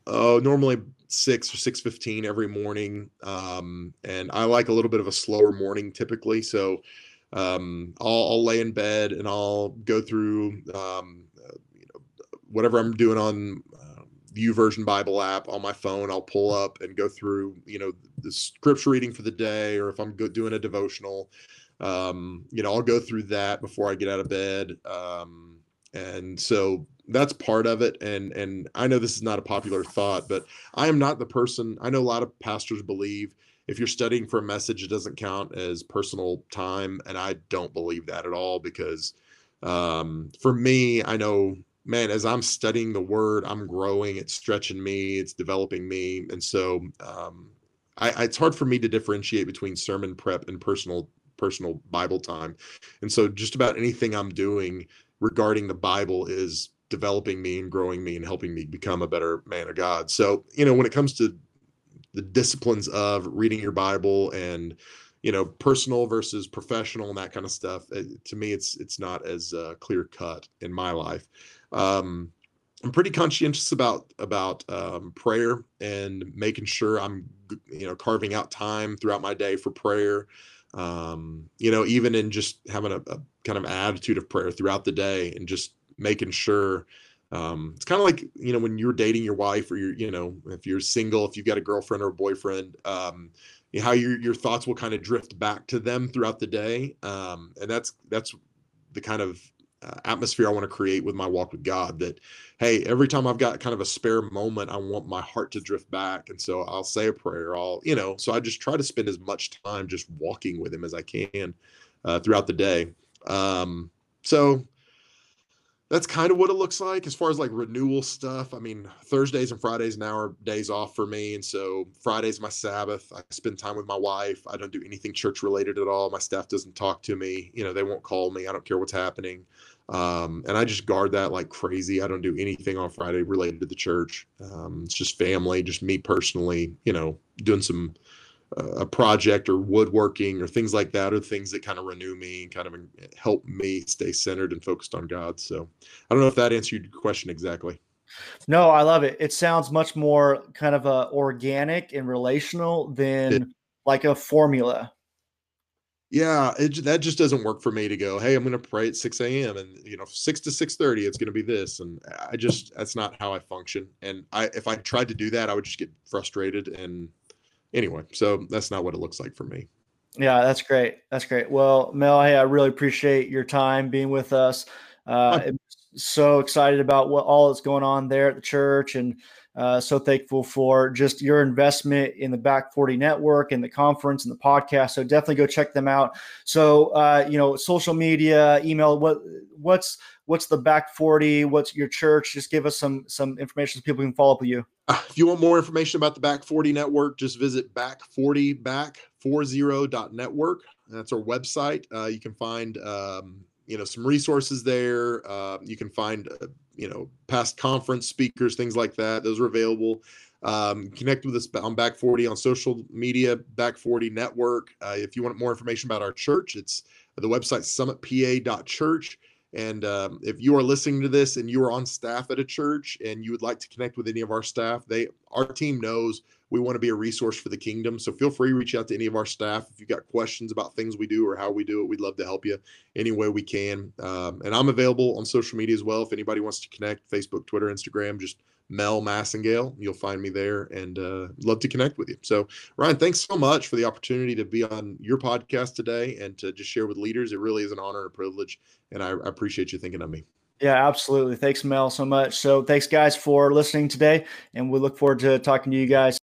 oh normally 6 or 6.15 every morning um and i like a little bit of a slower morning typically so um i'll, I'll lay in bed and i'll go through um uh, whatever i'm doing on YouVersion Bible app on my phone. I'll pull up and go through, you know, the scripture reading for the day, or if I'm doing a devotional, um, you know, I'll go through that before I get out of bed. Um, and so that's part of it. And and I know this is not a popular thought, but I am not the person. I know a lot of pastors believe if you're studying for a message, it doesn't count as personal time, and I don't believe that at all because um, for me, I know man, as I'm studying the word, I'm growing. It's stretching me. It's developing me. And so, um, I, it's hard for me to differentiate between sermon prep and personal personal Bible time. And so, just about anything I'm doing regarding the Bible is developing me and growing me and helping me become a better man of God. So, you know, when it comes to the disciplines of reading your Bible and you know personal versus professional and that kind of stuff it, to me it's it's not as uh, clear cut in my life um, I'm pretty conscientious about about um, prayer and making sure I'm you know carving out time throughout my day for prayer. Um, you know, even in just having a, a, kind of attitude of prayer throughout the day and just making sure. Um, it's kind of like you know when you're dating your wife or you're you know if you're single if you've got a girlfriend or a boyfriend um, how your your thoughts will kind of drift back to them throughout the day um, and that's that's the kind of uh, atmosphere I want to create with my walk with God. That hey, every time I've got kind of a spare moment, I want my heart to drift back, and so I'll say a prayer. I'll you know, so I just try to spend as much time just walking with Him as I can uh, throughout the day. Um, so that's kind of what it looks like as far as like renewal stuff. I mean, Thursdays and Fridays now are days off for me. And so Friday's my Sabbath. I spend time with my wife. I don't do anything church related at all. My staff doesn't talk to me. You know, they won't call me. I don't care what's happening. Um, and I just guard that like crazy. I don't do anything on Friday related to the church. Um, it's just family, just me personally, you know, doing some a project or woodworking or things like that, or things that kind of renew me and kind of help me stay centered and focused on God. So I don't know if that answered your question exactly. No, I love it. It sounds much more kind of uh, organic and relational than it, like a formula. yeah, it, that just doesn't work for me to go, hey, I'm going to pray at 6 a.m. and you know, 6 to 6:30, it's going to be this, and I just that's not how I function. And I, if I tried to do that, I would just get frustrated. And anyway, so that's not what it looks like for me. Yeah, that's great. That's great. Well, Mel, hey, I really appreciate your time being with us. Uh, so excited about what all that's going on there at the church and uh, so thankful for just your investment in the Back 40 network and the conference and the podcast. So definitely go check them out. So uh, you know, social media, email. What what's what's the Back 40? What's your church? Just give us some some information so people can follow up with you. If you want more information about the Back 40 network, just visit back40back40.network. That's our website. Uh, you can find um, you know some resources there. Uh, you can find uh, you know past conference speakers, things like that. Those are available. Um, connect with us on Back 40 on social media, Back 40 Network. Uh, if you want more information about our church, it's the website summitpa.church. And um, if you are listening to this and you are on staff at a church and you would like to connect with any of our staff, they our team knows we want to be a resource for the kingdom. So feel free to reach out to any of our staff if you've got questions about things we do or how we do it. We'd love to help you any way we can. Um, and I'm available on social media as well. If anybody wants to connect, Facebook, Twitter, Instagram, just Mel Massengale. You'll find me there and uh, love to connect with you. So, Ryan, thanks so much for the opportunity to be on your podcast today and to just share with leaders. It really is an honor and a privilege. And I, I appreciate you thinking of me. Yeah, absolutely. Thanks, Mel, so much. So, thanks, guys, for listening today. And we look forward to talking to you guys